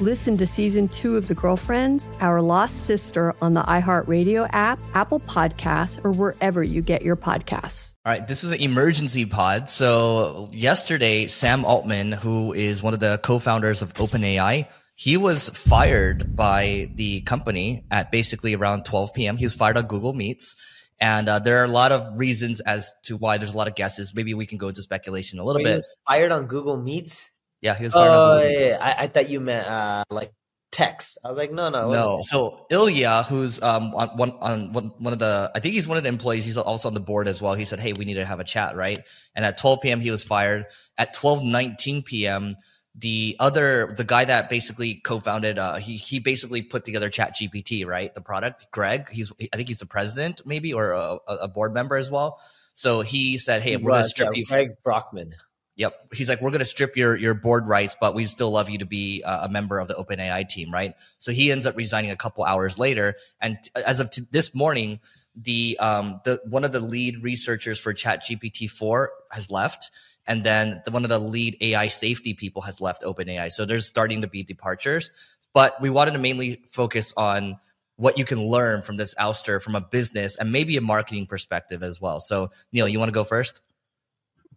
Listen to season two of The Girlfriends, Our Lost Sister on the iHeartRadio app, Apple Podcasts, or wherever you get your podcasts. All right, this is an emergency pod. So yesterday, Sam Altman, who is one of the co-founders of OpenAI, he was fired by the company at basically around 12 p.m. He was fired on Google Meets. And uh, there are a lot of reasons as to why there's a lot of guesses. Maybe we can go into speculation a little Wait, bit. He was fired on Google Meets. Yeah, he was fired Oh, yeah. I, I thought you meant uh, like text. I was like, no, no, No. So Ilya, who's um on one on one, one of the I think he's one of the employees. He's also on the board as well. He said, "Hey, we need to have a chat, right?" And at 12 p.m. he was fired. At 12:19 p.m. the other the guy that basically co-founded uh he he basically put together Chat GPT, right? The product, Greg. He's I think he's the president maybe or a, a board member as well. So he said, "Hey, He we're going to strip yeah, you Greg Brockman. Yep. He's like, we're going to strip your, your board rights, but we still love you to be uh, a member of the OpenAI team, right? So he ends up resigning a couple hours later. And t- as of t- this morning, the, um, the, one of the lead researchers for ChatGPT 4 has left. And then the, one of the lead AI safety people has left OpenAI. So there's starting to be departures, but we wanted to mainly focus on what you can learn from this ouster from a business and maybe a marketing perspective as well. So Neil, you want to go first?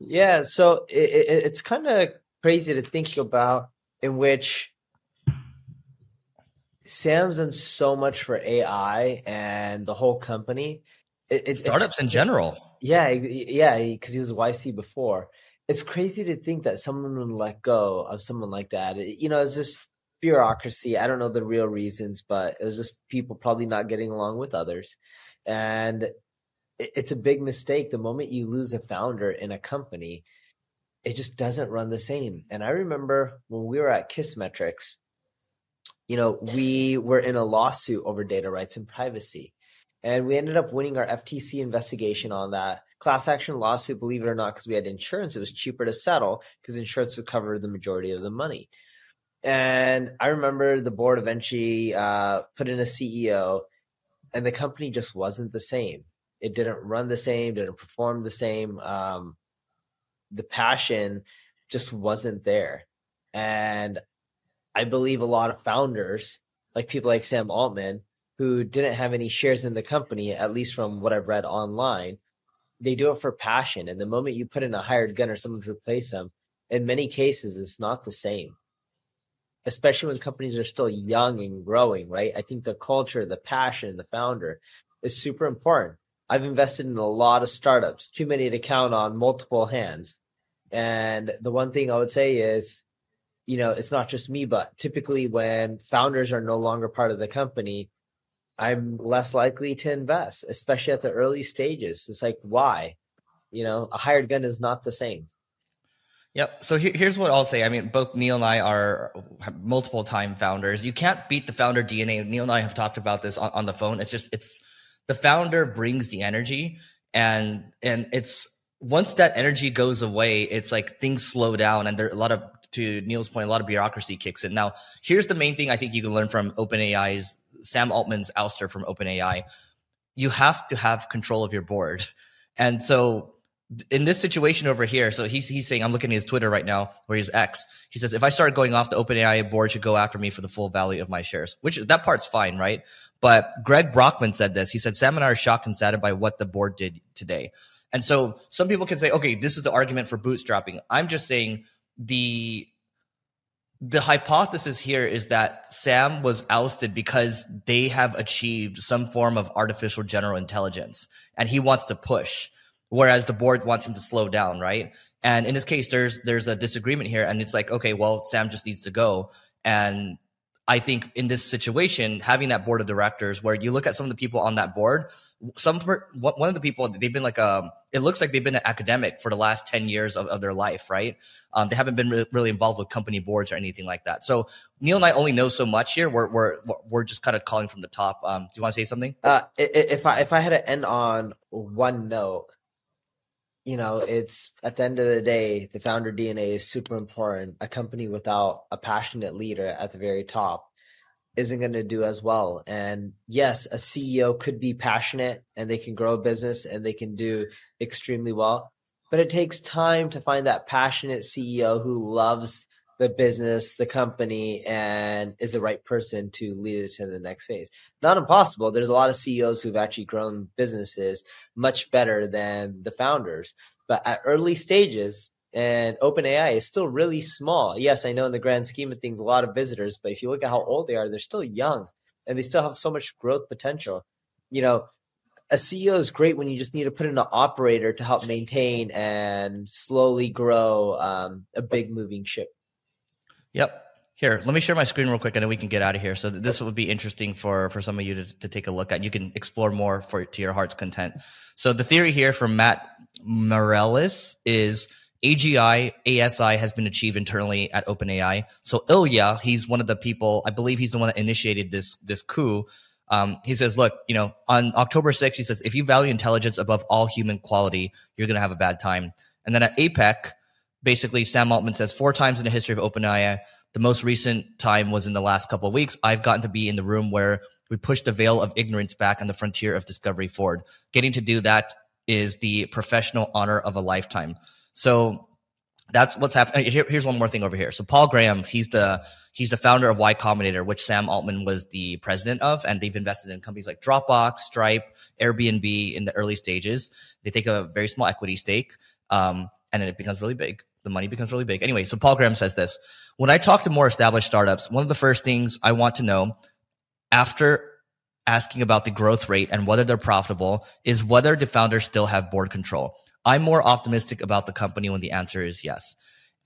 Yeah, so it, it, it's kind of crazy to think about in which Sam's done so much for AI and the whole company. It, it, Startups in general. Yeah, yeah, because he was YC before. It's crazy to think that someone would let go of someone like that. You know, it's just bureaucracy. I don't know the real reasons, but it was just people probably not getting along with others. And it's a big mistake. The moment you lose a founder in a company, it just doesn't run the same. And I remember when we were at Kissmetrics, you know, we were in a lawsuit over data rights and privacy. And we ended up winning our FTC investigation on that class action lawsuit, believe it or not, because we had insurance. It was cheaper to settle because insurance would cover the majority of the money. And I remember the board eventually uh, put in a CEO, and the company just wasn't the same it didn't run the same, didn't perform the same. Um, the passion just wasn't there. And I believe a lot of founders, like people like Sam Altman, who didn't have any shares in the company, at least from what I've read online, they do it for passion. And the moment you put in a hired gun or someone to replace them, in many cases, it's not the same. Especially when companies are still young and growing, right? I think the culture, the passion, the founder is super important. I've invested in a lot of startups, too many to count on multiple hands. And the one thing I would say is, you know, it's not just me, but typically when founders are no longer part of the company, I'm less likely to invest, especially at the early stages. It's like, why? You know, a hired gun is not the same. Yep. So here's what I'll say. I mean, both Neil and I are multiple time founders. You can't beat the founder DNA. Neil and I have talked about this on, on the phone. It's just, it's the founder brings the energy and, and it's once that energy goes away, it's like things slow down and there a lot of, to Neil's point, a lot of bureaucracy kicks in. Now, here's the main thing I think you can learn from OpenAI's Sam Altman's ouster from OpenAI. You have to have control of your board. And so in this situation over here, so he's he's saying I'm looking at his Twitter right now, where he's X. He says if I start going off, the OpenAI board should go after me for the full value of my shares, which is that part's fine, right? But Greg Brockman said this. He said Sam and I are shocked and saddened by what the board did today. And so some people can say, okay, this is the argument for bootstrapping. I'm just saying the the hypothesis here is that Sam was ousted because they have achieved some form of artificial general intelligence and he wants to push whereas the board wants him to slow down, right? And in this case, there's there's a disagreement here, and it's like, okay, well, Sam just needs to go. And I think in this situation, having that board of directors, where you look at some of the people on that board, some one of the people they've been like a, um, it looks like they've been an academic for the last ten years of, of their life, right? Um, they haven't been re- really involved with company boards or anything like that. So Neil and I only know so much here. We're we're we're just kind of calling from the top. Um, do you want to say something? Uh, if I if I had to end on one note, you know, it's at the end of the day, the founder DNA is super important. A company without a passionate leader at the very top isn't going to do as well. And yes, a CEO could be passionate and they can grow a business and they can do extremely well. But it takes time to find that passionate CEO who loves the business, the company, and is the right person to lead it to the next phase. Not impossible. There's a lot of CEOs who've actually grown businesses much better than the founders. But at early stages, and OpenAI is still really small. Yes, I know in the grand scheme of things, a lot of visitors, but if you look at how old they are, they're still young and they still have so much growth potential. You know, a CEO is great when you just need to put in an operator to help maintain and slowly grow um, a big moving ship. Yep. Here, let me share my screen real quick, and then we can get out of here. So this would be interesting for for some of you to, to take a look at. You can explore more for to your heart's content. So the theory here from Matt Morales is AGI ASI has been achieved internally at OpenAI. So Ilya, he's one of the people. I believe he's the one that initiated this this coup. Um, he says, look, you know, on October 6th, he says, if you value intelligence above all human quality, you're going to have a bad time. And then at APEC, basically Sam Altman says four times in the history of OpenAI, the most recent time was in the last couple of weeks. I've gotten to be in the room where we pushed the veil of ignorance back on the frontier of discovery forward. Getting to do that is the professional honor of a lifetime. So that's what's happening. Here, here's one more thing over here. So Paul Graham, he's the he's the founder of Y Combinator, which Sam Altman was the president of, and they've invested in companies like Dropbox, Stripe, Airbnb in the early stages. They take a very small equity stake, um, and then it becomes really big the money becomes really big. Anyway, so Paul Graham says this When I talk to more established startups, one of the first things I want to know after asking about the growth rate and whether they're profitable is whether the founders still have board control. I'm more optimistic about the company when the answer is yes.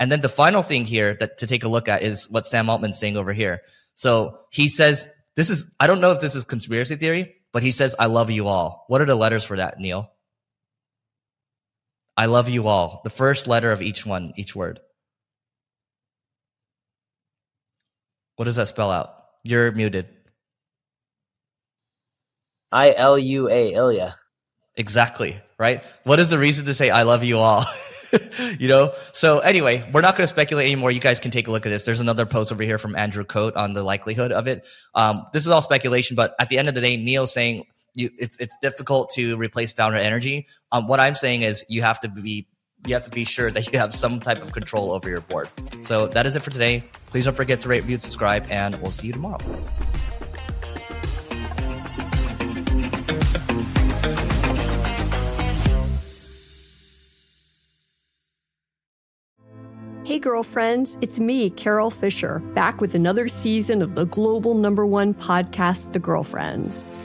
And then the final thing here that to take a look at is what Sam Altman's saying over here. So he says, this is, I don't know if this is conspiracy theory, but he says, I love you all. What are the letters for that, Neil? I love you all. The first letter of each one, each word. What does that spell out? You're muted. I L U A Ilya. Exactly, right? What is the reason to say I love you all? you know? So anyway, we're not going to speculate anymore. You guys can take a look at this. There's another post over here from Andrew Coate on the likelihood of it. Um, this is all speculation, but at the end of the day, Neil's saying you it's it's difficult to replace founder energy. Um, what I'm saying is you have to be you have to be sure that you have some type of control over your board. So that is it for today. Please don't forget to rate, review, and subscribe, and we'll see you tomorrow. Hey, girlfriends, it's me, Carol Fisher, back with another season of the global number one podcast, The Girlfriends.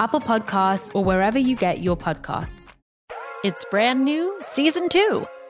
Apple Podcasts, or wherever you get your podcasts. It's brand new, season two.